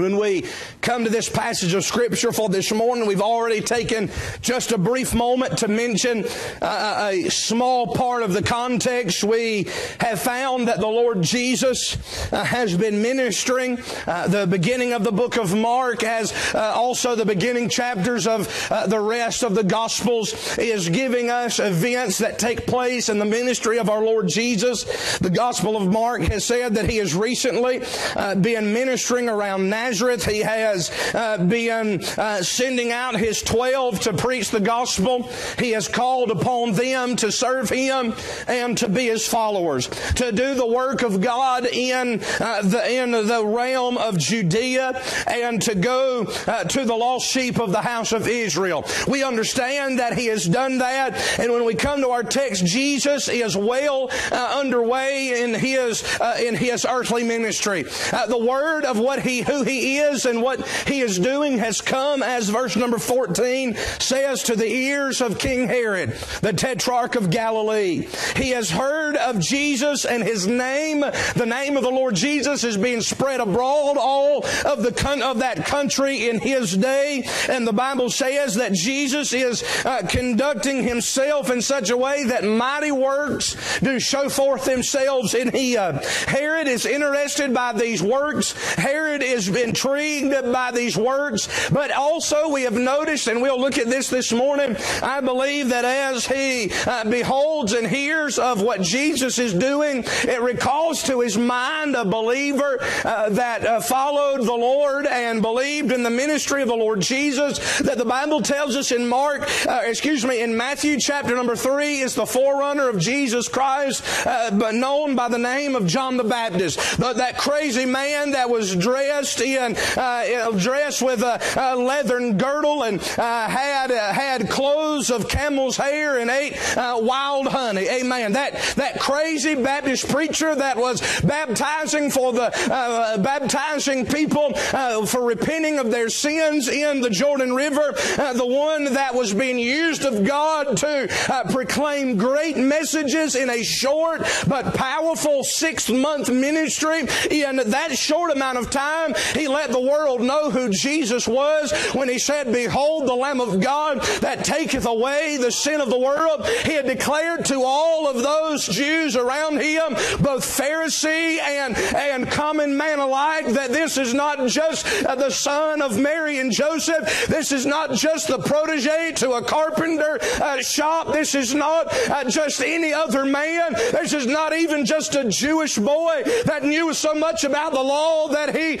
When we come to this passage of Scripture for this morning, we've already taken just a brief moment to mention uh, a small part of the context. We have found that the Lord Jesus uh, has been ministering. Uh, the beginning of the book of Mark, as uh, also the beginning chapters of uh, the rest of the Gospels, is giving us events that take place in the ministry of our Lord Jesus. The Gospel of Mark has said that he has recently uh, been ministering around Nazareth. He has uh, been uh, sending out his 12 to preach the gospel. He has called upon them to serve him and to be his followers, to do the work of God in, uh, the, in the realm of Judea and to go uh, to the lost sheep of the house of Israel. We understand that he has done that. And when we come to our text, Jesus is well uh, underway in his, uh, in his earthly ministry. the word of what he, who he is and what he is doing has come, as verse number 14 says, to the ears of King Herod, the tetrarch of Galilee. He has heard of Jesus and his name, the name of the Lord Jesus, is being spread abroad all of the of that country in his day. And the Bible says that Jesus is uh, conducting himself in such a way that mighty works do show forth themselves in him. Herod is interested by these works. Herod is intrigued by these words, but also we have noticed, and we'll look at this this morning, I believe that as he uh, beholds and hears of what Jesus is doing, it recalls to his mind a believer uh, that uh, followed the Lord and believed in the ministry of the Lord Jesus, that the Bible tells us in Mark, uh, excuse me, in Matthew chapter number three is the forerunner of Jesus Christ, uh, but known by the name of John the Baptist. That crazy man that was dressed in, uh, dressed with a, a leathern girdle and uh, had uh, had clothes of camel's hair and ate uh, wild honey. Amen. That that crazy Baptist preacher that was baptizing for the uh, baptizing people uh, for repenting of their sins in the Jordan River, the one that was being used of God to proclaim great messages in a short but powerful six month ministry. In that short amount of time, he let the world know who Jesus was when he said, Behold the Lamb of God that taketh away the sin of the world. He had declared to all of those Jews around him, both Pharisee and, and common man alike, that this is not just uh, the son of Mary and Joseph. This is not just the protege to a carpenter uh, shop. This is not uh, just any other man. This is not even just a Jewish boy that knew so much about the law that he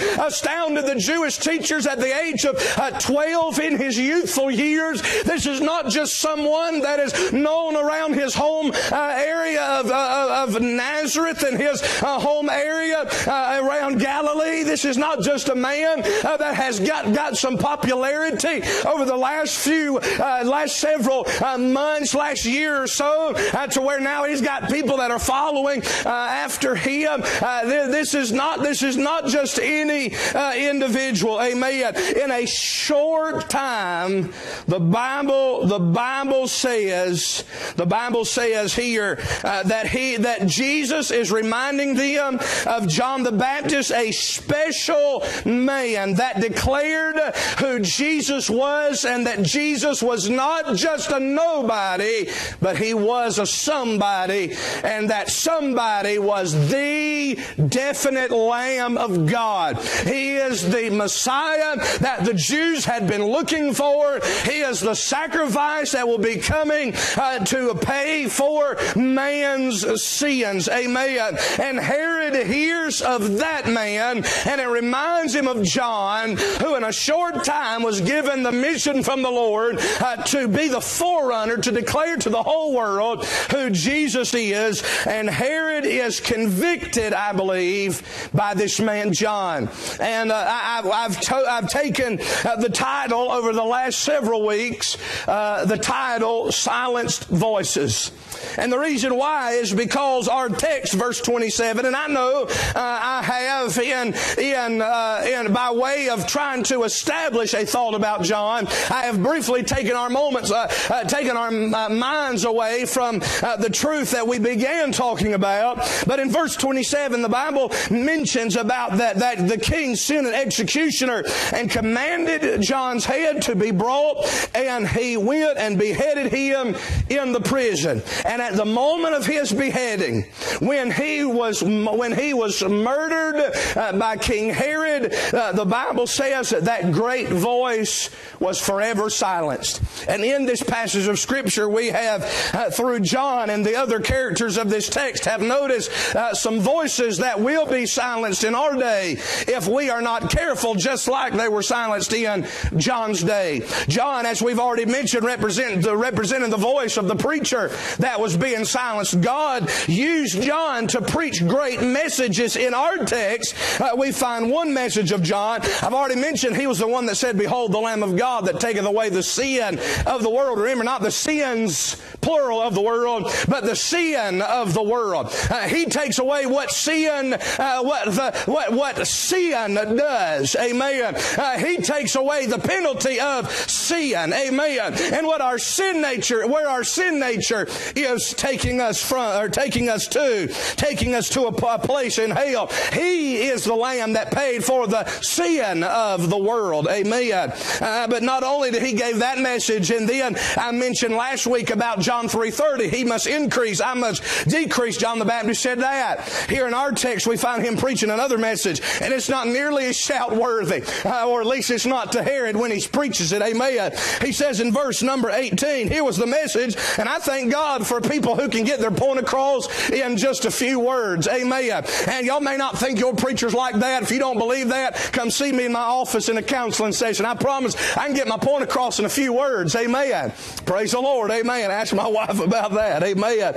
astounded the Jewish teachers at the age of uh, 12 in his youthful years. This is not just someone that is known around his home uh, area of, uh, of, Nazareth and his uh, home area uh, around Galilee. This is not just a man uh, that has got, got some popularity over the last few, last several months, last year or so, to where now he's got people that are following after him. this is not, this is not just any individual. Amen. In a short time, the Bible, the Bible says, the Bible says here uh, that he, that Jesus is reminding them of John the Baptist, a special man that declared who Jesus was and that Jesus was not just a nobody, but he was a somebody and that somebody was the definite Lamb of God. He is the Messiah that the Jews had been looking for. He is the sacrifice that will be coming uh, to pay for man's sins. Amen. And Herod hears of that man and it reminds him of John, who in a short time was given the mission from the Lord uh, to be the forerunner to declare to the whole world who Jesus is. And Herod is convicted, I believe, by this man John. And And uh, I, have to, I've taken uh, the title over the last several weeks, uh, the title Silenced Voices. And the reason why is because our text, verse 27, and I know uh, I have in, in, uh, in, by way of trying to establish a thought about John, I have briefly taken our moments, uh, uh taken our uh, minds away from uh, the truth that we began talking about. But in verse 27, the Bible mentions about that, that the king sent an executioner and commanded John's head to be brought, and he went and beheaded him in the prison. And at the moment of his beheading, when he was, when he was murdered uh, by King Herod, uh, the Bible says that that great voice was forever silenced. And in this passage of scripture, we have, uh, through John and the other characters of this text, have noticed uh, some voices that will be silenced in our day if we are not careful, just like they were silenced in John's day. John, as we've already mentioned, represent, the, represented the voice of the preacher that was being silenced. God used John to preach great messages in our text. Uh, we find one message of John. I've already mentioned he was the one that said, Behold the Lamb of God that taketh away the sin of the world. Remember, not the sins, plural, of the world, but the sin of the world. Uh, he takes away what sin, uh, what, the, what, what sin does. Amen. Uh, he takes away the penalty of sin. Amen. And what our sin nature, where our sin nature is taking us from, or taking us to, taking us to a, a place in hell. He is the Lamb that paid for the sin of the world. Amen. Uh, but not only did he give that message, and then I mentioned last week about John 3.30, he must increase, I must decrease. John the Baptist said that. Here in our text, we find him preaching another message, and it's not nearly as shout worthy, uh, or at least it's not to Herod when he preaches it. Amen. He says in verse number 18, here was the message, and I thank God for people who can get their point across in just a few words. Amen. And y'all may not think your preacher's like that. If you don't believe that, come see me in my office in a counseling session. I promise I can get my point across in a few words. Amen. Praise the Lord. Amen. Ask my wife about that. Amen.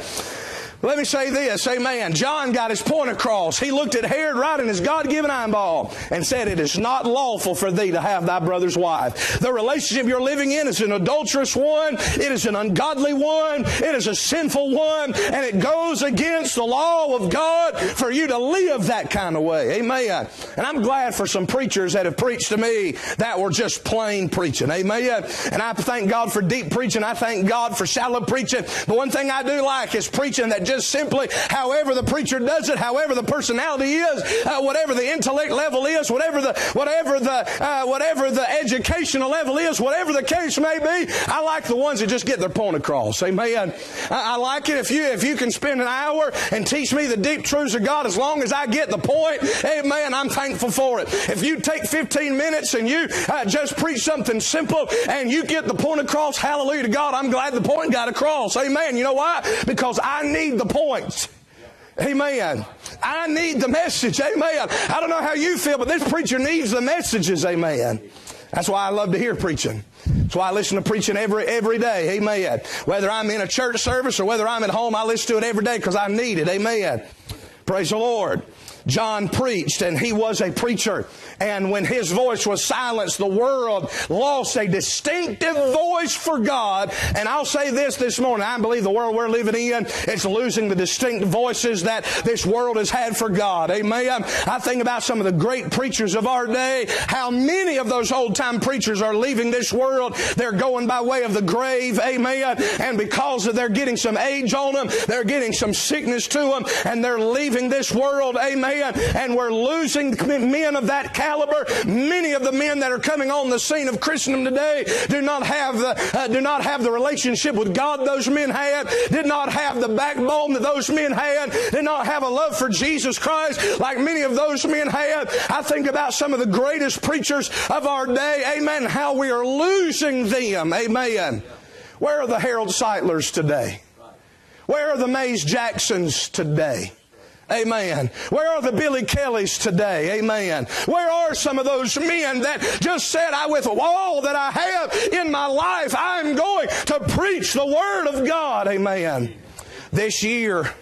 Let me say this, amen. John got his point across. He looked at Herod right in his God given eyeball and said, It is not lawful for thee to have thy brother's wife. The relationship you're living in is an adulterous one, it is an ungodly one, it is a sinful one, and it goes against the law of God for you to live that kind of way. Amen. And I'm glad for some preachers that have preached to me that were just plain preaching. Amen. And I thank God for deep preaching. I thank God for shallow preaching. But one thing I do like is preaching that just just simply however the preacher does it, however the personality is, uh, whatever the intellect level is, whatever the whatever the uh, whatever the educational level is, whatever the case may be. I like the ones that just get their point across. Amen. I, I like it if you if you can spend an hour and teach me the deep truths of God as long as I get the point. Amen. I'm thankful for it. If you take 15 minutes and you uh, just preach something simple and you get the point across, hallelujah to God. I'm glad the point got across. Amen. You know why? Because I need the the points. Amen. I need the message. Amen. I don't know how you feel, but this preacher needs the messages. Amen. That's why I love to hear preaching. That's why I listen to preaching every every day. Amen. Whether I'm in a church service or whether I'm at home, I listen to it every day because I need it. Amen. Praise the Lord. John preached and he was a preacher. And when his voice was silenced, the world lost a distinctive voice for God. And I'll say this this morning. I believe the world we're living in, is losing the distinct voices that this world has had for God. Amen. I think about some of the great preachers of our day, how many of those old time preachers are leaving this world. They're going by way of the grave. Amen. And because of they're getting some age on them, they're getting some sickness to them, and they're leaving this world. Amen. And we're losing men of that caliber. Many of the men that are coming on the scene of Christendom today do not have the, uh, do not have the relationship with God those men had, did not have the backbone that those men had, did not have a love for Jesus Christ like many of those men had. I think about some of the greatest preachers of our day. Amen. How we are losing them. Amen. Where are the Harold Sightlers today? Where are the Mays Jacksons today? Amen. Where are the Billy Kellys today? Amen. Where are some of those men that just said, I, with all that I have in my life, I'm going to preach the Word of God? Amen. This year,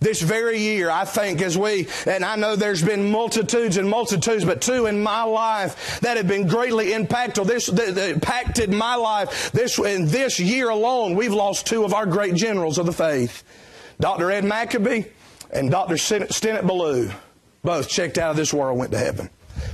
this very year, I think, as we, and I know there's been multitudes and multitudes, but two in my life that have been greatly impactful. This that, that impacted my life. This in this year alone, we've lost two of our great generals of the faith, Dr. Ed Maccabee and Dr. Stennett Ballou. Both checked out of this world, went to heaven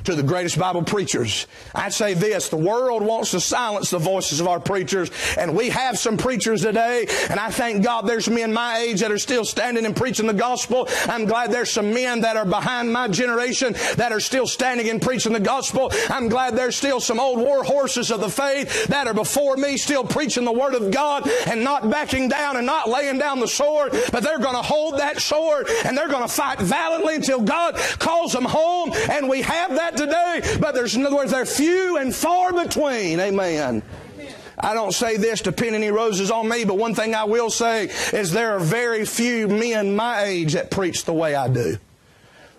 to the greatest Bible preachers. I'd say this, the world wants to silence the voices of our preachers, and we have some preachers today, and I thank God there's men my age that are still standing and preaching the gospel. I'm glad there's some men that are behind my generation that are still standing and preaching the gospel. I'm glad there's still some old war horses of the faith that are before me still preaching the word of God and not backing down and not laying down the sword, but they're going to hold that sword and they're going to fight valiantly until God calls them home, and we have that today, but there's, in other words, they're few and far between. Amen. I don't say this to pin any roses on me, but one thing I will say is there are very few men my age that preach the way I do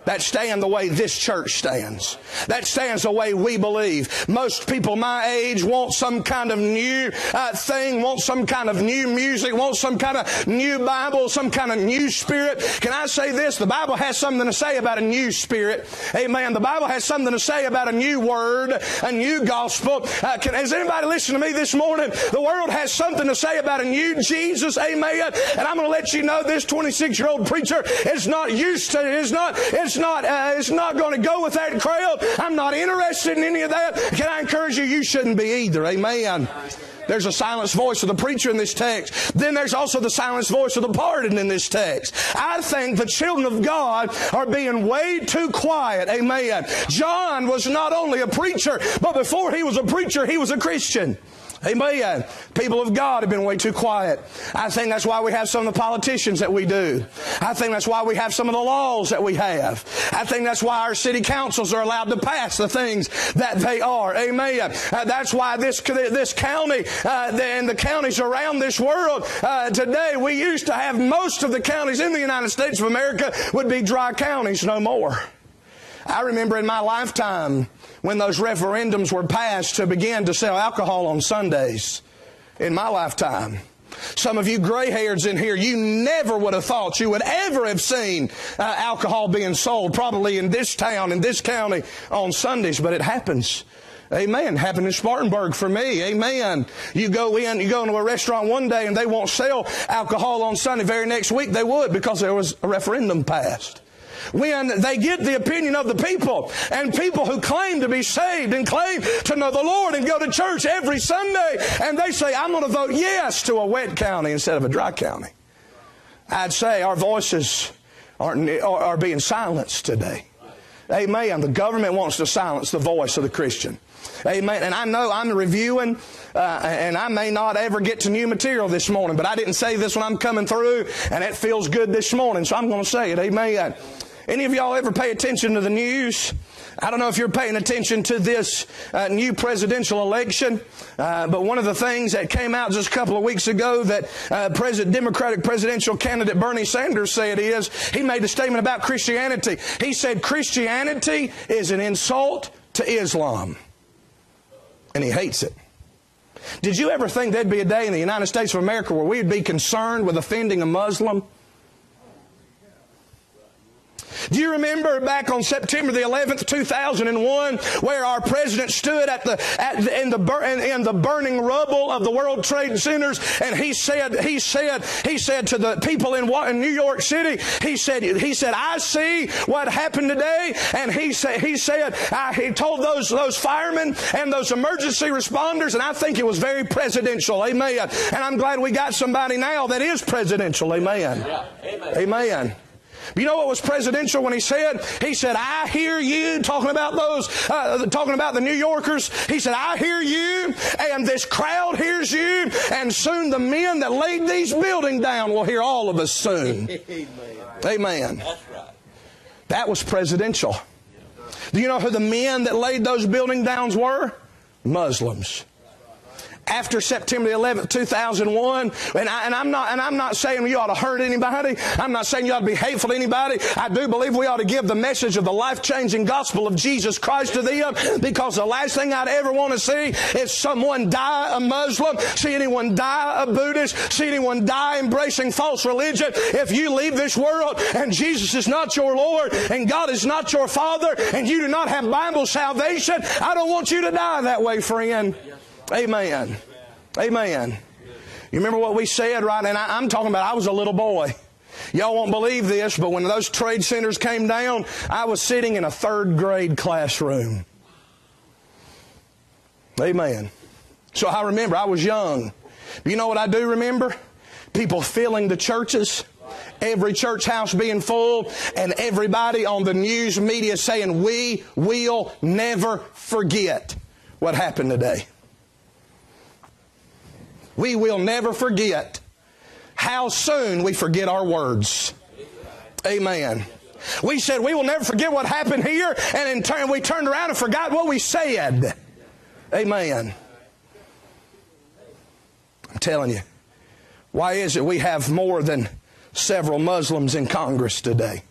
that stand the way this church stands. That stands the way we believe. Most people my age want some kind of new uh, thing, want some kind of new music, want some kind of new Bible, some kind of new spirit. Can I say this? The Bible has something to say about a new spirit. Amen. The Bible has something to say about a new word, a new gospel. Uh, can, has anybody listened to me this morning? The world has something to say about a new Jesus. Amen. And I'm going to let you know this 26 year old preacher is not used to it. It's not, it's not, uh, it's not going to go with that crowd. I'm not interested in any of that. Can I encourage you? You shouldn't be either. Amen. There's a silenced voice of the preacher in this text. Then there's also the silenced voice of the pardoned in this text. I think the children of God are being way too quiet. Amen. John was not only a preacher, but before he was a preacher, he was a Christian. Amen. People of God have been way too quiet. I think that's why we have some of the politicians that we do. I think that's why we have some of the laws that we have. I think that's why our city councils are allowed to pass the things that they are. Amen. Uh, that's why this, this county uh, and the counties around this world uh, today, we used to have most of the counties in the United States of America would be dry counties no more. I remember in my lifetime, when those referendums were passed to begin to sell alcohol on Sundays in my lifetime. Some of you gray hairs in here, you never would have thought you would ever have seen uh, alcohol being sold, probably in this town, in this county, on Sundays, but it happens. Amen. Happened in Spartanburg for me. Amen. You go in, you go into a restaurant one day and they won't sell alcohol on Sunday. Very next week they would because there was a referendum passed when they get the opinion of the people and people who claim to be saved and claim to know the Lord and go to church every Sunday and they say, I'm going to vote yes to a wet county instead of a dry county. I'd say our voices are, are being silenced today. Amen. The government wants to silence the voice of the Christian. Amen. And I know I'm reviewing, uh, and I may not ever get to new material this morning, but I didn't say this when I'm coming through, and it feels good this morning, so I'm going to say it. Amen. Any of y'all ever pay attention to the news? I don't know if you're paying attention to this uh, new presidential election, uh, but one of the things that came out just a couple of weeks ago that uh, President, Democratic presidential candidate Bernie Sanders said is he made a statement about Christianity. He said Christianity is an insult to Islam, and he hates it. Did you ever think there'd be a day in the United States of America where we'd be concerned with offending a Muslim? Do you remember back on September the 11th, 2001, where our president stood at the, at the, in the in, in the burning rubble of the World Trade Centers, and he said he said he said to the people in, in New York City, he said he said I see what happened today, and he said he said I, he told those those firemen and those emergency responders, and I think it was very presidential, amen. And I'm glad we got somebody now that is presidential, amen. Yeah, amen. amen. You know what was presidential when he said? He said, I hear you, talking about those, uh, talking about the New Yorkers. He said, I hear you, and this crowd hears you, and soon the men that laid these buildings down will hear all of us soon. Amen. Amen. Right. That was presidential. Do you know who the men that laid those building downs were? Muslims. After September the 11th, 2001. And, I, and I'm not, and I'm not saying you ought to hurt anybody. I'm not saying you ought to be hateful to anybody. I do believe we ought to give the message of the life-changing gospel of Jesus Christ to them because the last thing I'd ever want to see is someone die a Muslim, see anyone die a Buddhist, see anyone die embracing false religion. If you leave this world and Jesus is not your Lord and God is not your Father and you do not have Bible salvation, I don't want you to die that way, friend. Amen. Amen. You remember what we said, right? And I, am talking about I was a little boy. Y'all won't believe this, but when those trade centers came down, I was sitting in a third grade classroom. Amen. So I remember I was young. You know what I do remember? People filling the churches, every church house being full, and everybody on the news media saying, We will never forget what happened today. We will never forget how soon we forget our words. Amen. We said we will never forget what happened here, and in turn we turned around and forgot what we said. Amen. I'm telling you, why is it we have more than several Muslims in Congress today?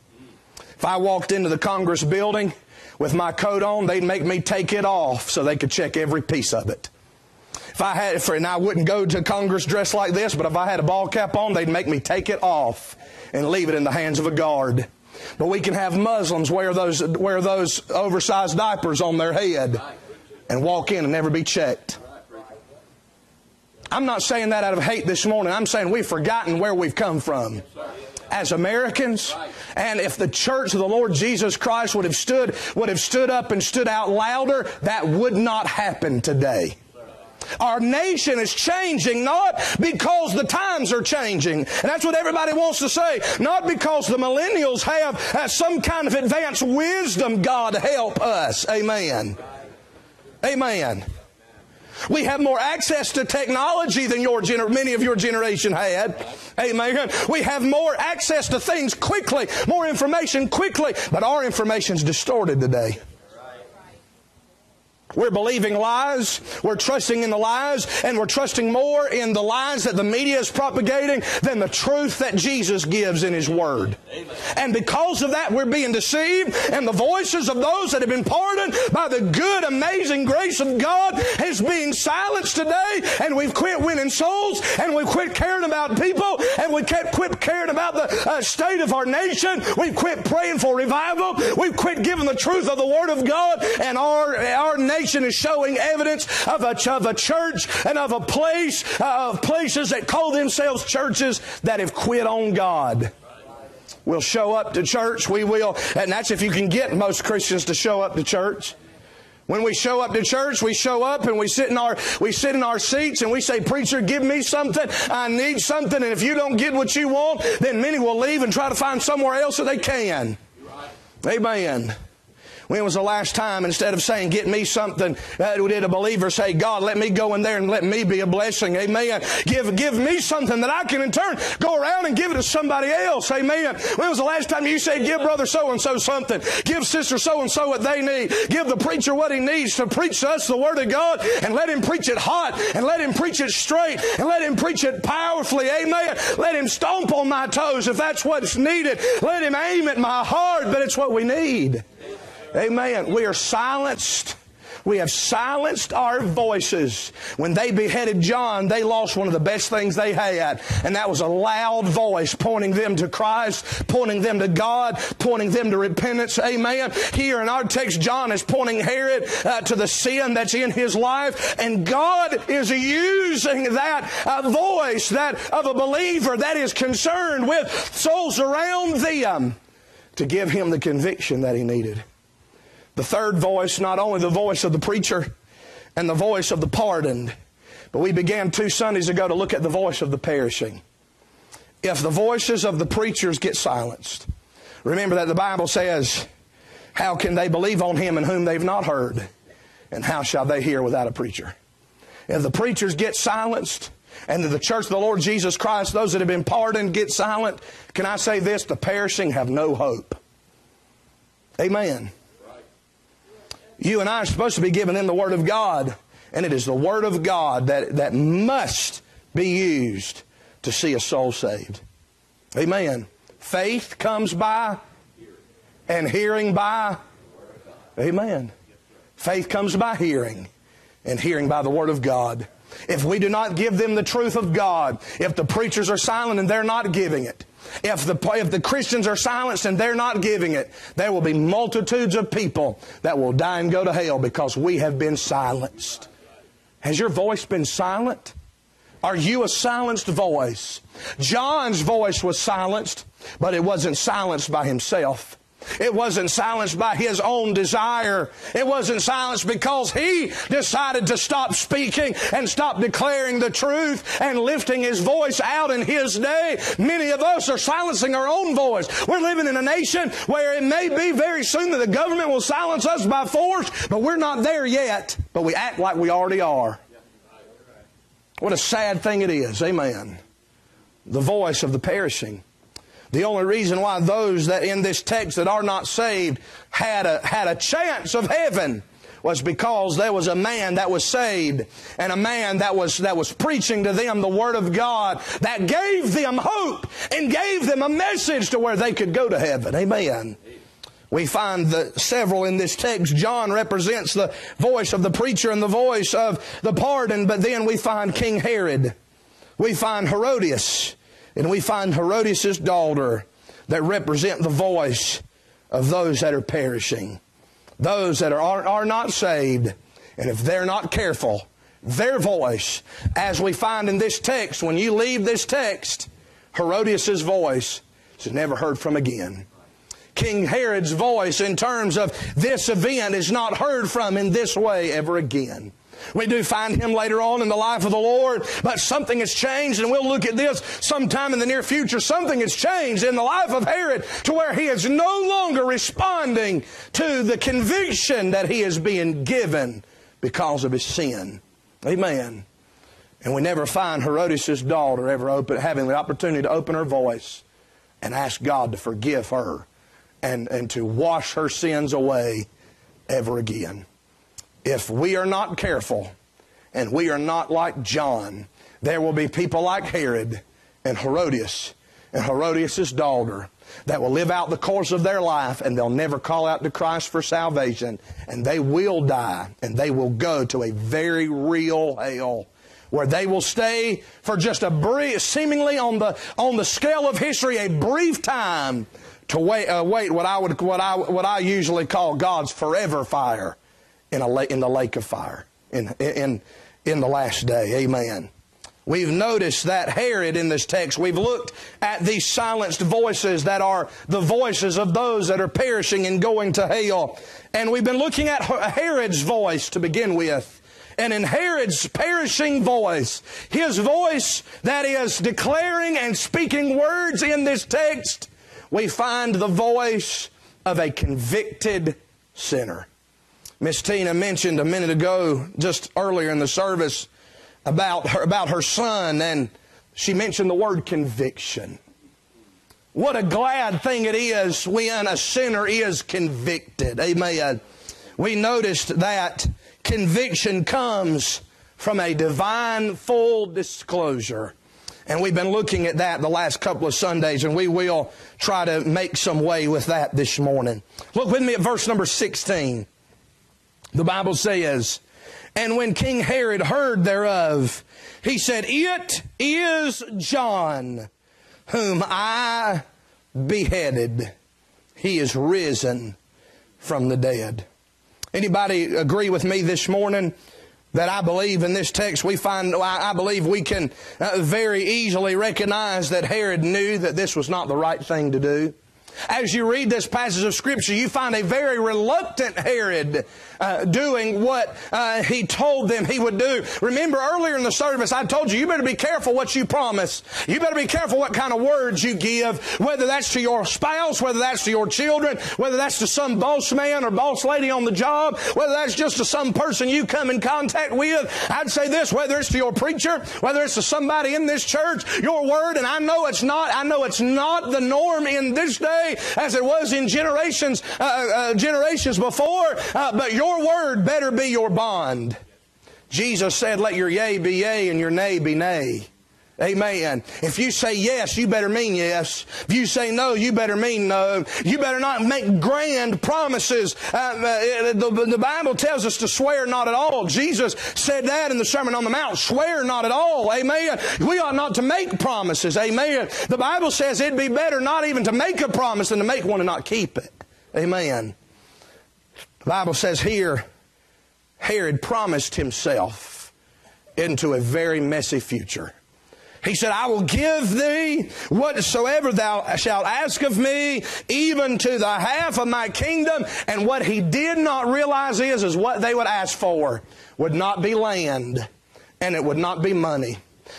If I walked into the Congress building with my coat on, they'd make me take it off so they could check every piece of it. If I had, for, and I wouldn't go to Congress dressed like this, but if I had a ball cap on, they'd make me take it off and leave it in the hands of a guard. But we can have Muslims wear those, wear those oversized diapers on their head and walk in and never be checked. I'm not saying that out of hate this morning. I'm saying we've forgotten where we've come from as Americans. And if the church of the Lord Jesus Christ would have stood, would have stood up and stood out louder, that would not happen today. Our nation is changing not because the times are changing. And that's what everybody wants to say. Not because the millennials have some kind of advanced wisdom. God help us. Amen. Amen. We have more access to technology than your gener- many of your generation had. Amen. We have more access to things quickly, more information quickly, but our information is distorted today. We're believing lies. We're trusting in the lies, and we're trusting more in the lies that the media is propagating than the truth that Jesus gives in His Word. Amen. And because of that, we're being deceived, and the voices of those that have been pardoned by the good, amazing grace of God is being silenced today, and we've quit winning souls, and we've quit caring about people, and we have quit caring about the uh, state of our nation. We've quit praying for revival. We've quit giving the truth of the Word of God, and our, our nation nation is showing evidence of a, of a church and of a place, uh, of places that call themselves churches that have quit on God. We'll show up to church. We will, and that's if you can get most Christians to show up to church. When we show up to church, we show up and we sit in our we sit in our seats and we say, "Preacher, give me something. I need something." And if you don't get what you want, then many will leave and try to find somewhere else that they can. Amen. When was the last time, instead of saying, get me something, uh, did a believer say, God, let me go in there and let me be a blessing? Amen. Give, give me something that I can in turn go around and give it to somebody else. Amen. When was the last time you said, give brother so and so something? Give sister so and so what they need. Give the preacher what he needs to preach to us the word of God and let him preach it hot and let him preach it straight and let him preach it powerfully. Amen. Let him stomp on my toes if that's what's needed. Let him aim at my heart, but it's what we need. Amen. We are silenced. We have silenced our voices. When they beheaded John, they lost one of the best things they had, and that was a loud voice pointing them to Christ, pointing them to God, pointing them to repentance. Amen. Here in our text, John is pointing Herod uh, to the sin that's in his life, and God is using that uh, voice that of a believer that is concerned with souls around them to give him the conviction that he needed. The third voice, not only the voice of the preacher and the voice of the pardoned, but we began two Sundays ago to look at the voice of the perishing. If the voices of the preachers get silenced, remember that the Bible says, How can they believe on him in whom they've not heard? And how shall they hear without a preacher? If the preachers get silenced, and the church of the Lord Jesus Christ, those that have been pardoned, get silent, can I say this? The perishing have no hope. Amen. You and I are supposed to be giving them the Word of God. And it is the Word of God that, that must be used to see a soul saved. Amen. Faith comes by and hearing by. Amen. Faith comes by hearing and hearing by the Word of God. If we do not give them the truth of God, if the preachers are silent and they're not giving it, if the, if the Christians are silenced and they're not giving it, there will be multitudes of people that will die and go to hell because we have been silenced. Has your voice been silent? Are you a silenced voice? John's voice was silenced, but it wasn't silenced by himself. It wasn't silenced by his own desire. It wasn't silenced because he decided to stop speaking and stop declaring the truth and lifting his voice out in his day. Many of us are silencing our own voice. We're living in a nation where it may be very soon that the government will silence us by force, but we're not there yet. But we act like we already are. What a sad thing it is. Amen. The voice of the perishing. The only reason why those that in this text that are not saved had a, had a chance of heaven was because there was a man that was saved and a man that was, that was preaching to them the Word of God that gave them hope and gave them a message to where they could go to heaven. Amen. We find the several in this text. John represents the voice of the preacher and the voice of the pardon, but then we find King Herod. We find Herodias. And we find Herodias' daughter that represent the voice of those that are perishing, those that are, are, are not saved. And if they're not careful, their voice, as we find in this text, when you leave this text, Herodias' voice is never heard from again. King Herod's voice in terms of this event is not heard from in this way ever again. We do find him later on in the life of the Lord, but something has changed, and we'll look at this sometime in the near future. Something has changed in the life of Herod to where he is no longer responding to the conviction that he is being given because of his sin. Amen. And we never find Herodias' daughter ever open, having the opportunity to open her voice and ask God to forgive her and, and to wash her sins away ever again. If we are not careful and we are not like John, there will be people like Herod and Herodias. And Herodias' daughter that will live out the course of their life and they'll never call out to Christ for salvation and they will die and they will go to a very real hell where they will stay for just a brief, seemingly on the, on the scale of history, a brief time to wait, uh, wait what I would, what I, what I usually call God's forever fire in, a in the lake of fire in, in, in the last day. Amen. We've noticed that Herod in this text. We've looked at these silenced voices that are the voices of those that are perishing and going to hell. And we've been looking at Herod's voice to begin with. And in Herod's perishing voice, his voice that is declaring and speaking words in this text, we find the voice of a convicted sinner. Miss Tina mentioned a minute ago, just earlier in the service, about her, about her son, and she mentioned the word conviction. What a glad thing it is when a sinner is convicted. Amen. We noticed that conviction comes from a divine full disclosure. And we've been looking at that the last couple of Sundays, and we will try to make some way with that this morning. Look with me at verse number 16. The Bible says, And when King Herod heard thereof, he said, It is John, whom I beheaded. He is risen from the dead. Anybody agree with me this morning that I believe in this text we find, I believe we can uh, very easily recognize that Herod knew that this was not the right thing to do. As you read this passage of Scripture, you find a very reluctant Herod uh, doing what uh, he told them he would do. Remember earlier in the service, I told you, you better be careful what you promise. You better be careful what kind of words you give, whether that's to your spouse, whether that's to your children, whether that's to some boss man or boss lady on the job, whether that's just to some person you come in contact with. I'd say this, whether it's to your preacher, whether it's to somebody in this church, your word, and I know it's not, I know it's not the norm in this day as it was in generations, uh, uh, generations before, uh, but your your word better be your bond. Jesus said, Let your yea be yea and your nay be nay. Amen. If you say yes, you better mean yes. If you say no, you better mean no. You better not make grand promises. Uh, uh, the, the, Bible tells us to swear not at all. Jesus said that in the Sermon on the Mount. Swear not at all. Amen. We ought not to make promises. Amen. The Bible says it'd be better not even to make a promise than to make one and not keep it. Amen. Bible says here, Herod promised himself into a very messy future. He said, I will give thee whatsoever thou shalt ask of me, even to the half of my kingdom. And what he did not realize is, is what they would ask for would not be land and it would not be money.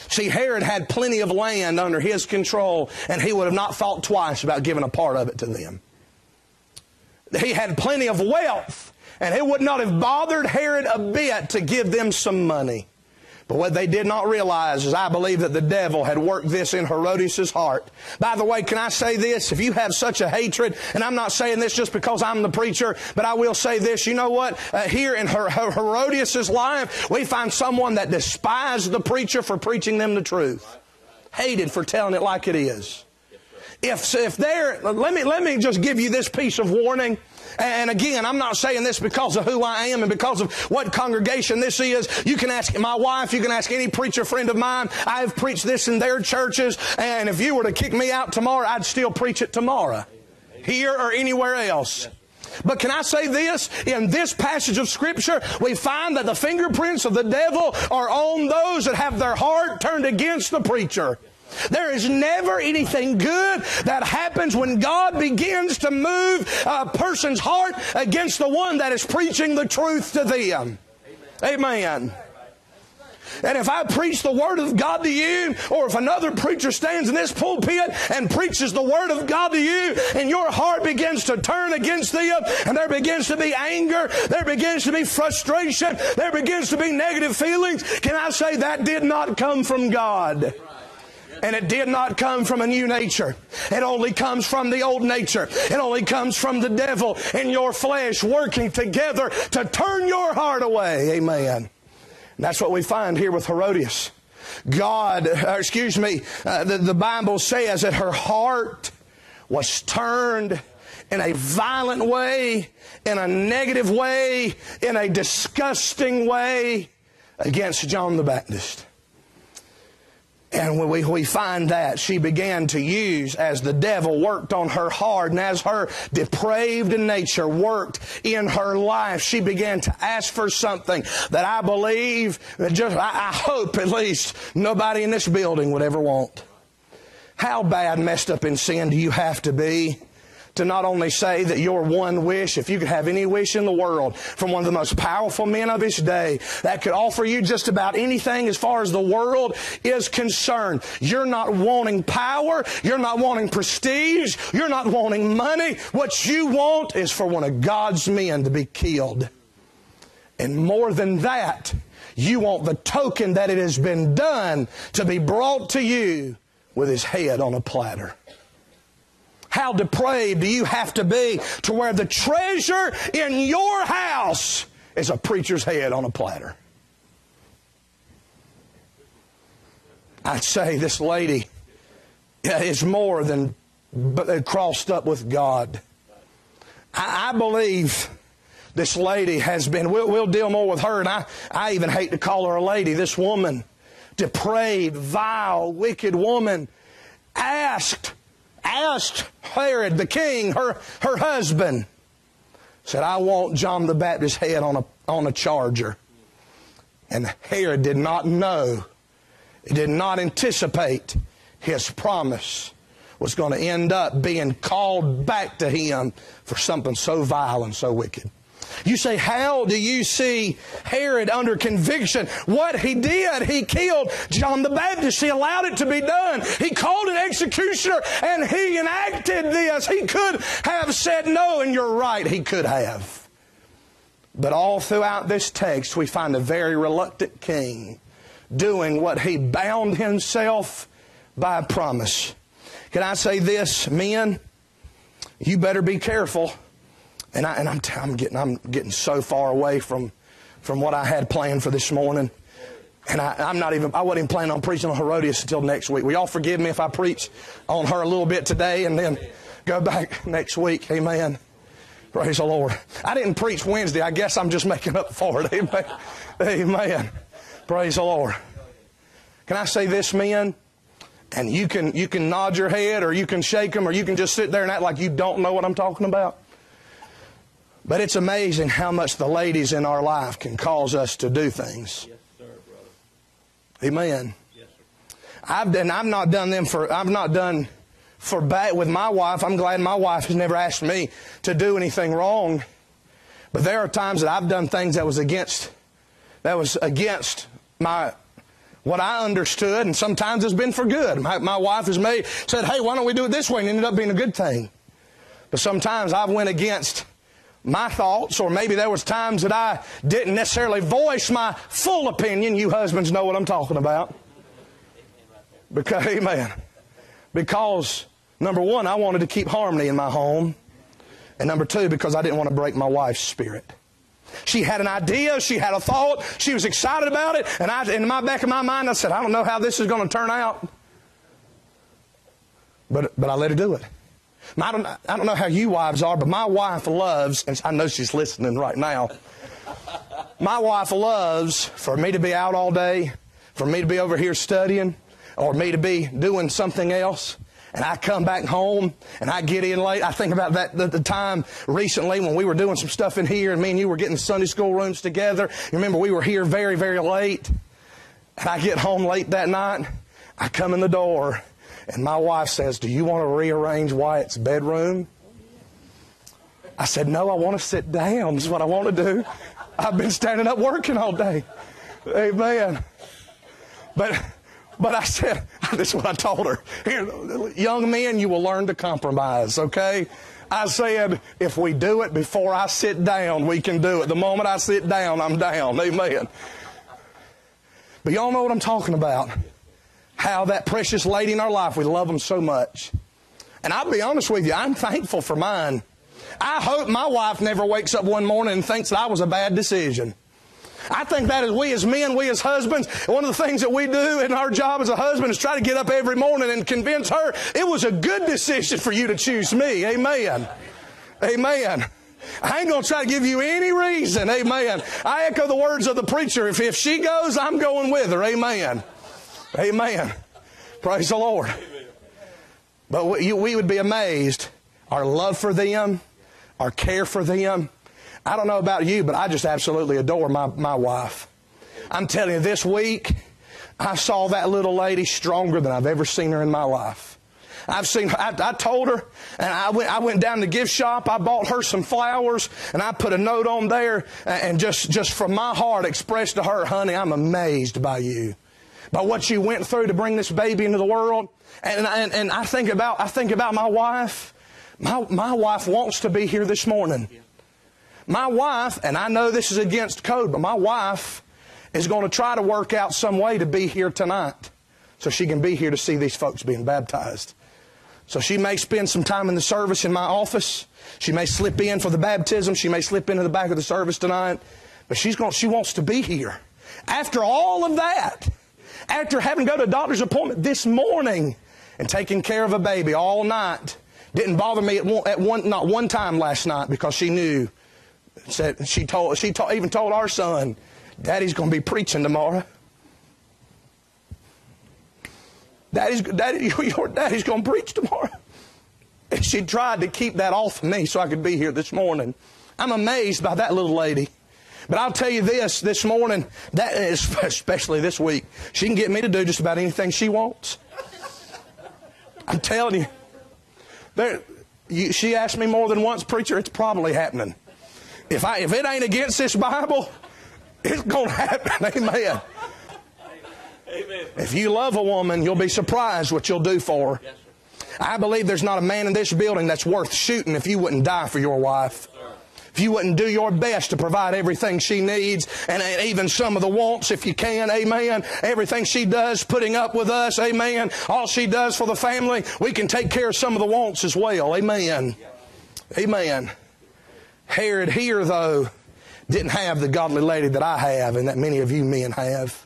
See, Herod had plenty of land under his control, and he would have not thought twice about giving a part of it to them. He had plenty of wealth, and it would not have bothered Herod a bit to give them some money. But what they did not realize is I believe that the devil had worked this in Herodias' heart. By the way, can I say this? If you have such a hatred, and I'm not saying this just because I'm the preacher, but I will say this. You know what? Uh, here in Her- Her- Herodias' life, we find someone that despised the preacher for preaching them the truth. Hated for telling it like it is. If, if they're, let me, let me just give you this piece of warning. And again, I'm not saying this because of who I am and because of what congregation this is. You can ask my wife, you can ask any preacher friend of mine. I've preached this in their churches, and if you were to kick me out tomorrow, I'd still preach it tomorrow. Here or anywhere else. But can I say this? In this passage of Scripture, we find that the fingerprints of the devil are on those that have their heart turned against the preacher. There is never anything good that happens when God begins to move a person's heart against the one that is preaching the truth to them. Amen. And if I preach the Word of God to you, or if another preacher stands in this pulpit and preaches the Word of God to you, and your heart begins to turn against them, and there begins to be anger, there begins to be frustration, there begins to be negative feelings, can I say that did not come from God? And it did not come from a new nature. It only comes from the old nature. It only comes from the devil in your flesh working together to turn your heart away. Amen. And that's what we find here with Herodias. God, uh, excuse me, uh, the, the Bible says that her heart was turned in a violent way, in a negative way, in a disgusting way against John the Baptist. And when we, we find that, she began to use as the devil worked on her heart and as her depraved nature worked in her life, she began to ask for something that I believe, just, I, I hope at least, nobody in this building would ever want. How bad messed up in sin do you have to be? To not only say that your one wish, if you could have any wish in the world from one of the most powerful men of his day, that could offer you just about anything as far as the world is concerned. You're not wanting power. You're not wanting prestige. You're not wanting money. What you want is for one of God's men to be killed. And more than that, you want the token that it has been done to be brought to you with his head on a platter. How depraved do you have to be to where the treasure in your house is a preacher's head on a platter? I'd say this lady is more than crossed up with God. I, believe this lady has been, we'll, we'll, deal more with her, and I, I even hate to call her a lady. This woman, depraved, vile, wicked woman, asked asked Herod the king, her, her husband, said, I want John the Baptist's head on a, on a charger. And Herod did not know, he did not anticipate his promise was going to end up being called back to him for something so vile and so wicked. You say, how do you see Herod under conviction? What he did, he killed John the Baptist. He allowed it to be done. He called an executioner and he enacted this. He could have said no, and you're right, he could have. But all throughout this text, we find a very reluctant king doing what he bound himself by a promise. Can I say this, men? You better be careful and, I, and I'm, I'm, getting, I'm getting so far away from from what I had planned for this morning. And I, am not even, I wasn't even planning on preaching on Herodias until next week. Will y'all forgive me if I preach on her a little bit today and then go back next week? Amen. Praise the Lord. I didn't preach Wednesday. I guess I'm just making up for it. Amen. Amen. Praise the Lord. Can I say this, men? And you can, you can nod your head or you can shake them or you can just sit there and act like you don't know what I'm talking about. But it's amazing how much the ladies in our life can cause us to do things. Yes, sir, brother. Amen. Yes, sir. I've done. I've not done them for. I've not done for bad with my wife. I'm glad my wife has never asked me to do anything wrong. But there are times that I've done things that was against that was against my what I understood, and sometimes it's been for good. My, my wife has made said, "Hey, why don't we do it this way?" and it ended up being a good thing. But sometimes I've went against my thoughts, or maybe there was times that I didn't necessarily voice my full opinion. You husbands know what I'm talking about. Because, amen. Because, number one, I wanted to keep harmony in my home. And number two, because I didn't want to break my wife's spirit. She had an idea, she had a thought, she was excited about it, and I, in my back of my mind, I said, I don't know how this is going to turn out. But, but I let her do it. I don't, I don't know how you wives are, but my wife loves, and I know she's listening right now. My wife loves for me to be out all day, for me to be over here studying, or me to be doing something else. And I come back home and I get in late. I think about that the, the time recently when we were doing some stuff in here and me and you were getting Sunday school rooms together. You remember we were here very, very late. And I get home late that night. I come in the door and my wife says, Do you want to rearrange Wyatt's bedroom? I said, No, I want to sit down. This is what I want to do. I've been standing up working all day. Amen. But but I said, this is what I told her. Here, young men, you will learn to compromise, okay? I said, if we do it before I sit down, we can do it. The moment I sit down, I'm down. Amen. But y'all know what I'm talking about how that precious lady in our life, we love them so much. And I'll be honest with you, I'm thankful for mine. I hope my wife never wakes up one morning and thinks that I was a bad decision. I think that as we as men, we as husbands, one of the things that we do in our job as a husband is try to get up every morning and convince her it was a good decision for you to choose me. Amen. Amen. I ain't going to try to give you any reason. Amen. I echo the words of the preacher. If, if she goes, I'm going with her. Amen. Amen. Praise the Lord. But we, would be amazed. Our love for them, our care for them. I don't know about you, but I just absolutely adore my, my wife. I'm telling you, this week, I saw that little lady stronger than I've ever seen her in my life. I've seen, I, I, told her, and I went, I went down to the gift shop. I bought her some flowers, and I put a note on there, and just, just from my heart expressed to her, honey, I'm amazed by you by what you went through to bring this baby into the world. And, and, and I think about, I think about my wife. My, my wife wants to be here this morning. My wife, and I know this is against code, but my wife is going to try to work out some way to be here tonight so she can be here to see these folks being baptized. So she may spend some time in the service in my office. She may slip in for the baptism. She may slip into the back of the service tonight. But she's going, she wants to be here. After all of that, after having to go to a doctor's appointment this morning and taking care of a baby all night. Didn't bother me at one, at one not one time last night because she knew. Said she told she told, even told our son, "Daddy's going to be preaching tomorrow." Daddy's, Daddy, your daddy's going to preach tomorrow. And she tried to keep that off of me so I could be here this morning. I'm amazed by that little lady. But I'll tell you this this morning, that is, especially this week, she can get me to do just about anything she wants. I'm telling you. There, you, she asked me more than once, preacher, it's probably happening. If I if it ain't against this Bible, it's gonna happen. Amen. Amen. If you love a woman, you'll be surprised what you'll do for her. Yes, I believe there's not a man in this building that's worth shooting if you wouldn't die for your wife if you wouldn't do your best to provide everything she needs and even some of the wants if you can, amen. Everything she does, putting up with us, amen. All she does for the family, we can take care of some of the wants as well, amen. Amen. Herod here, though, didn't have the godly lady that I have and that many of you men have.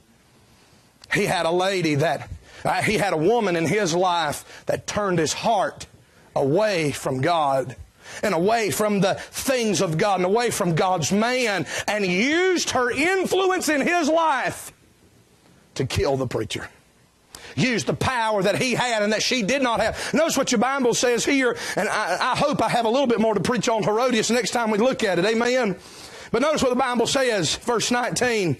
He had a lady that, uh, he had a woman in his life that turned his heart away from God and away from the things of God and away from God's man and used her influence in his life to kill the preacher. Used the power that he had and that she did not have. Notice what your Bible says here, and I, I hope I have a little bit more to preach on Herodias next time we look at it. Amen. But notice what the Bible says, verse 19.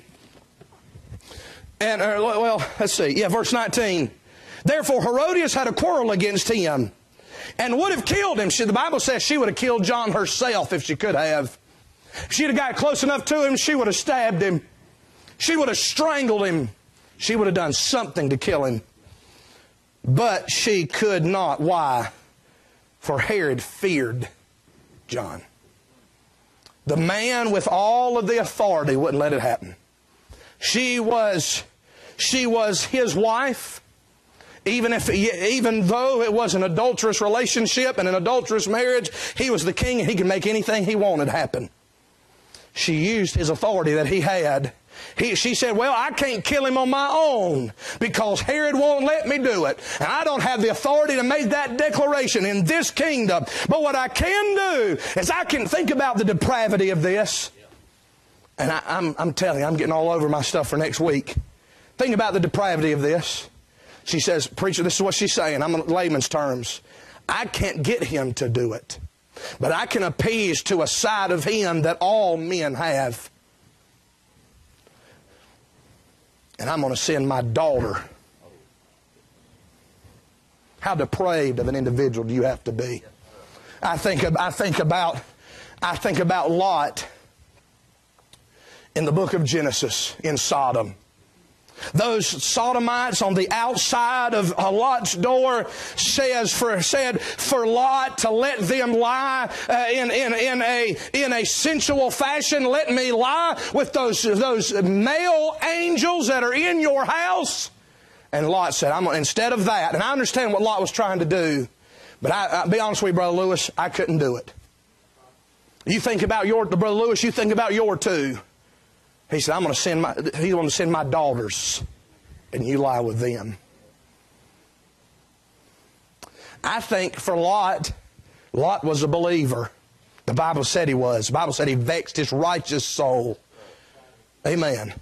And, uh, well, let's see. Yeah, verse 19. Therefore, Herodias had a quarrel against him and would have killed him. She, the Bible says she would have killed John herself if she could have. If she'd have got close enough to him, she would have stabbed him. She would have strangled him. She would have done something to kill him. But she could not. Why? For Herod feared John. The man with all of the authority wouldn't let it happen. She was, she was his wife. Even if, even though it was an adulterous relationship and an adulterous marriage, he was the king and he could make anything he wanted happen. She used his authority that he had. He, she said, well, I can't kill him on my own because Herod won't let me do it. And I don't have the authority to make that declaration in this kingdom. But what I can do is I can think about the depravity of this. And I, I'm, I'm telling you, I'm getting all over my stuff for next week. Think about the depravity of this. She says, Preacher, this is what she's saying. I'm in layman's terms. I can't get him to do it, but I can appease to a side of him that all men have. And I'm going to send my daughter. How depraved of an individual do you have to be? I think, I think about I think about Lot in the book of Genesis in Sodom. Those sodomites on the outside of Lot's door says for, said for Lot to let them lie uh, in, in, in, a, in a sensual fashion. Let me lie with those, those male angels that are in your house. And Lot said, I'm, instead of that, and I understand what Lot was trying to do, but I, will be honest with you, Brother Lewis, I couldn't do it. You think about your, Brother Lewis, you think about your two. He said, I'm going to send my, he's going to send my daughters and you lie with them. I think for Lot, Lot was a believer. The Bible said he was. The Bible said he vexed his righteous soul. Amen.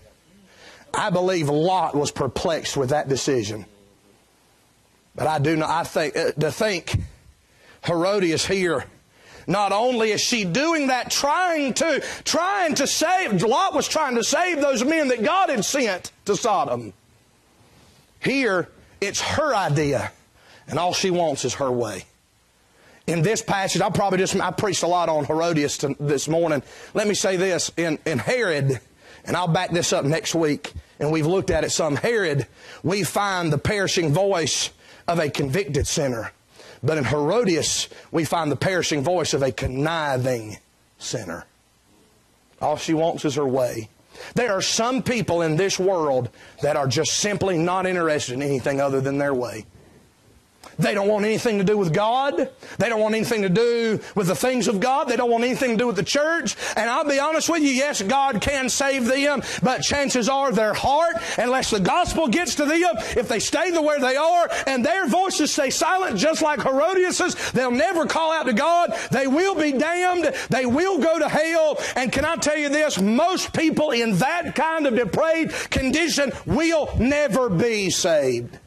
I believe Lot was perplexed with that decision. But I do not, I think, uh, to think Herodias here not only is she doing that, trying to, trying to save, Lot was trying to save those men that God had sent to Sodom. Here, it's her idea, and all she wants is her way. In this passage, I probably just, I preached a lot on Herodias to, this morning. Let me say this, in, in Herod, and I'll back this up next week, and we've looked at it some. Herod, we find the perishing voice of a convicted sinner. But in Herodias, we find the perishing voice of a conniving sinner. All she wants is her way. There are some people in this world that are just simply not interested in anything other than their way. They don't want anything to do with God. They don't want anything to do with the things of God. They don't want anything to do with the church. And I'll be honest with you, yes, God can save them, but chances are their heart, unless the gospel gets to them, if they stay the way they are and their voices stay silent, just like Herodias's, they'll never call out to God. They will be damned. They will go to hell. And can I tell you this? Most people in that kind of depraved condition will never be saved.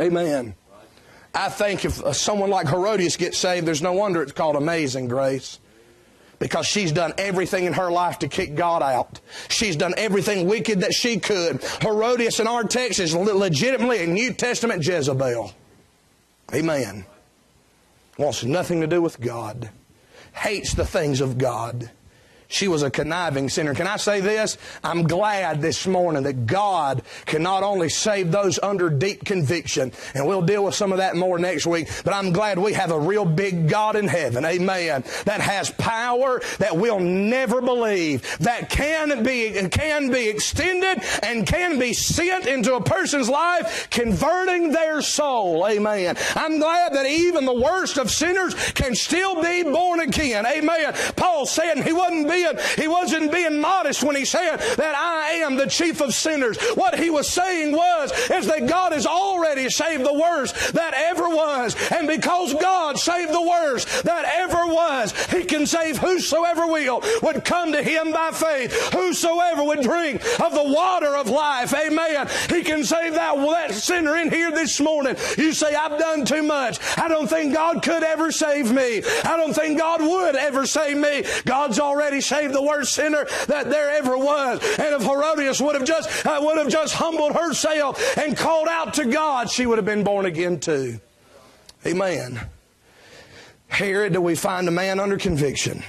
Amen. I think if uh, someone like Herodias gets saved, there's no wonder it's called amazing grace. Because she's done everything in her life to kick God out. She's done everything wicked that she could. Herodias in our text is legitimately a New Testament Jezebel. Amen. Wants nothing to do with God. Hates the things of God. She was a conniving sinner. Can I say this? I'm glad this morning that God can not only save those under deep conviction, and we'll deal with some of that more next week, but I'm glad we have a real big God in heaven, amen, that has power that we'll never believe, that can be, can be extended and can be sent into a person's life, converting their soul, amen. I'm glad that even the worst of sinners can still be born again, amen. Paul said he wasn't being, he wasn't being modest when he said that I am the chief of sinners. What he was saying was, is that God has already saved the worst that ever was. And because God saved the worst that ever was, he can save whosoever will would come to him by faith. Whosoever would drink of the water of life. Amen. He can save that, that sinner in here this morning. You say, I've done too much. I don't think God could ever save me. I don't think God would ever save me. God's already saved the worst sinner that there ever was. And if Herodias would have just, uh, would have just humbled herself and called out to God, she would have been born again too. Amen. Herod, do we find a man under conviction?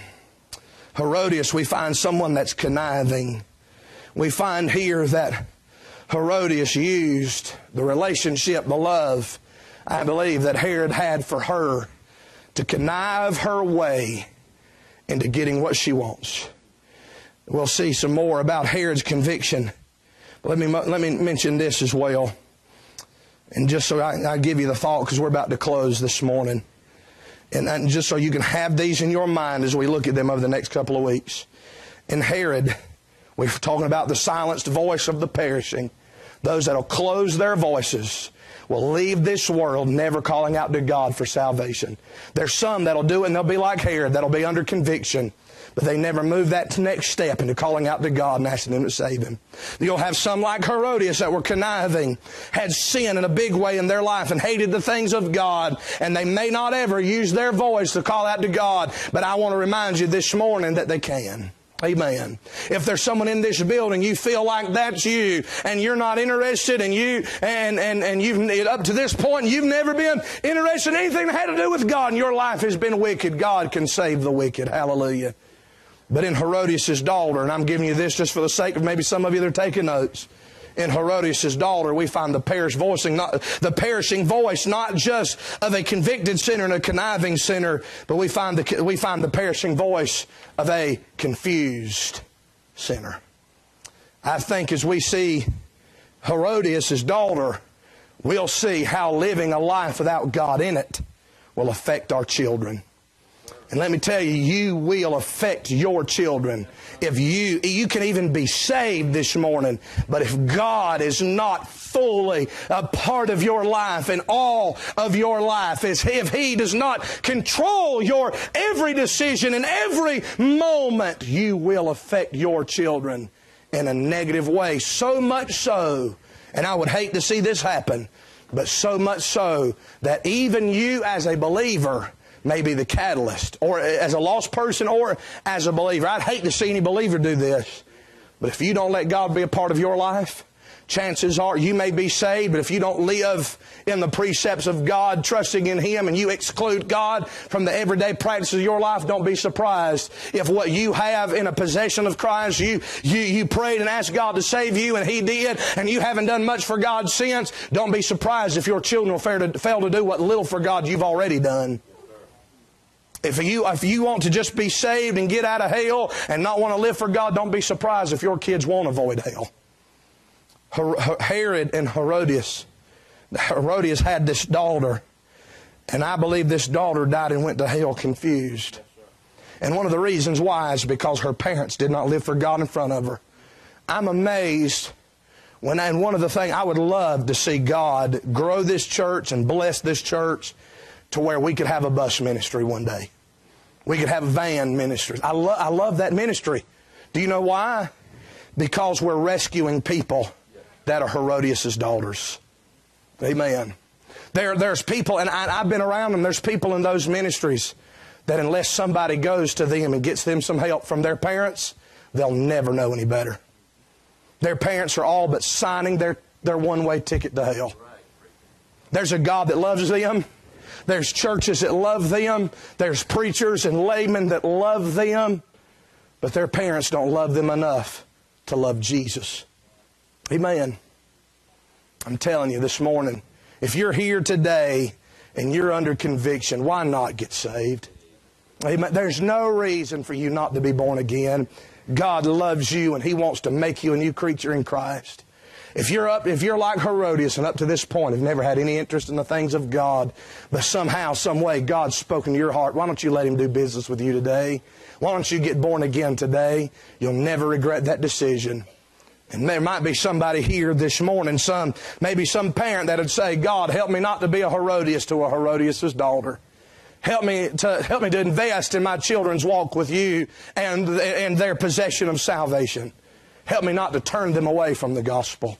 Herodias, we find someone that's conniving. We find here that Herodias used the relationship, the love, I believe, that Herod had for her to connive her way into getting what she wants. We'll see some more about Herod's conviction. Let me, let me mention this as well. And just so I, I give you the thought, because we're about to close this morning. And, and just so you can have these in your mind as we look at them over the next couple of weeks. In Herod, we're talking about the silenced voice of the perishing. Those that'll close their voices will leave this world never calling out to God for salvation. There's some that'll do it and they'll be like Herod, that'll be under conviction. But they never move that next step into calling out to God and asking Him to save Him. You'll have some like Herodias that were conniving, had sin in a big way in their life and hated the things of God, and they may not ever use their voice to call out to God, but I want to remind you this morning that they can. Amen. If there's someone in this building, you feel like that's you, and you're not interested, and you and and and you've up to this point, you've never been interested in anything that had to do with God, and your life has been wicked. God can save the wicked. Hallelujah. But in Herodias' daughter, and I'm giving you this just for the sake of maybe some of you that are taking notes. In Herodias' daughter, we find the perish voicing, not the perishing voice, not just of a convicted sinner and a conniving sinner, but we find the we find the perishing voice of a confused sinner. I think as we see Herodias' daughter, we'll see how living a life without God in it will affect our children. And let me tell you, you will affect your children. If you, you can even be saved this morning, but if God is not fully a part of your life and all of your life, if He does not control your every decision and every moment, you will affect your children in a negative way. So much so, and I would hate to see this happen, but so much so that even you as a believer, may be the catalyst, or as a lost person, or as a believer. I'd hate to see any believer do this. But if you don't let God be a part of your life, chances are you may be saved, but if you don't live in the precepts of God, trusting in Him, and you exclude God from the everyday practices of your life, don't be surprised if what you have in a possession of Christ, you, you, you prayed and asked God to save you, and He did, and you haven't done much for God since. Don't be surprised if your children will fail to, fail to do what little for God you've already done. If you, if you want to just be saved and get out of hell and not want to live for God, don't be surprised if your kids won't avoid hell. Herod and Herodias, Herodias had this daughter, and I believe this daughter died and went to hell confused. And one of the reasons why is because her parents did not live for God in front of her. I'm amazed when, and one of the things I would love to see God grow this church and bless this church to where we could have a bus ministry one day. We could have a van ministry. I, lo- I love that ministry. Do you know why? Because we're rescuing people that are Herodias' daughters. Amen. There, there's people, and I, I've been around them, there's people in those ministries that unless somebody goes to them and gets them some help from their parents, they'll never know any better. Their parents are all but signing their, their one way ticket to hell. There's a God that loves them there's churches that love them. There's preachers and laymen that love them. But their parents don't love them enough to love Jesus. Amen. I'm telling you this morning, if you're here today and you're under conviction, why not get saved? Amen. There's no reason for you not to be born again. God loves you and He wants to make you a new creature in Christ. If you're up, if you're like Herodias and up to this point have never had any interest in the things of God, but somehow, some way, God's spoken to your heart, why don't you let Him do business with you today? Why don't you get born again today? You'll never regret that decision. And there might be somebody here this morning, some maybe some parent that would say, God, help me not to be a Herodias to a Herodias' daughter. Help me to help me to invest in my children's walk with you and, and their possession of salvation. Help me not to turn them away from the gospel.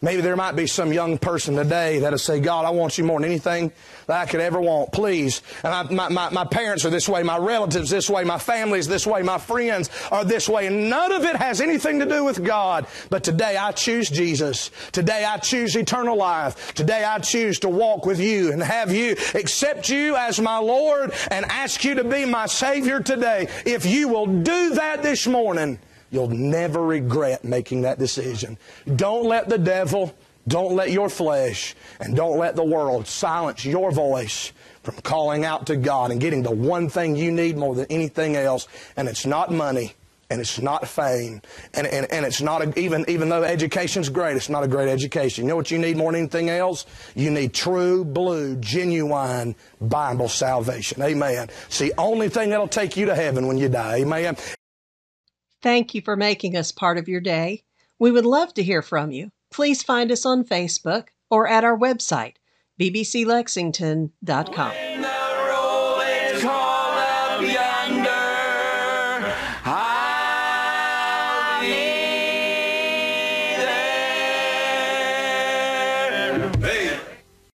Maybe there might be some young person today that'll say, God, I want you more than anything that I could ever want. Please. And I, my, my, my parents are this way, my relatives this way, my family's this way, my friends are this way, and none of it has anything to do with God. But today I choose Jesus. Today I choose eternal life. Today I choose to walk with you and have you accept you as my Lord and ask you to be my Savior today. If you will do that this morning, You'll never regret making that decision. Don't let the devil, don't let your flesh, and don't let the world silence your voice from calling out to God and getting the one thing you need more than anything else. And it's not money. And it's not fame. And, and, and it's not, a, even, even though education's great, it's not a great education. You know what you need more than anything else? You need true, blue, genuine Bible salvation. Amen. The only thing that'll take you to heaven when you die. Amen. Thank you for making us part of your day. We would love to hear from you. Please find us on Facebook or at our website, bbclexington.com.